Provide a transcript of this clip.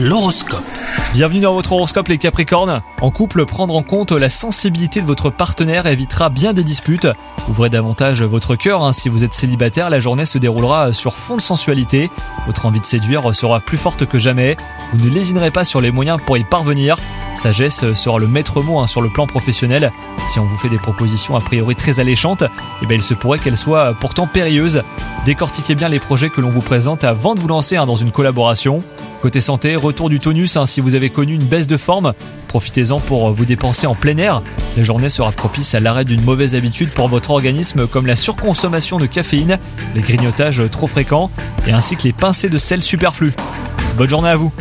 L'horoscope. Bienvenue dans votre horoscope les Capricornes. En couple, prendre en compte la sensibilité de votre partenaire évitera bien des disputes. Ouvrez davantage votre cœur. hein. Si vous êtes célibataire, la journée se déroulera sur fond de sensualité. Votre envie de séduire sera plus forte que jamais. Vous ne lésinerez pas sur les moyens pour y parvenir. Sagesse sera le maître mot hein, sur le plan professionnel. Si on vous fait des propositions a priori très alléchantes, eh ben, il se pourrait qu'elles soient pourtant périlleuses. Décortiquez bien les projets que l'on vous présente avant de vous lancer hein, dans une collaboration. Côté santé, retour du tonus hein, si vous avez connu une baisse de forme. Profitez-en pour vous dépenser en plein air. La journée sera propice à l'arrêt d'une mauvaise habitude pour votre organisme comme la surconsommation de caféine, les grignotages trop fréquents et ainsi que les pincées de sel superflus. Bonne journée à vous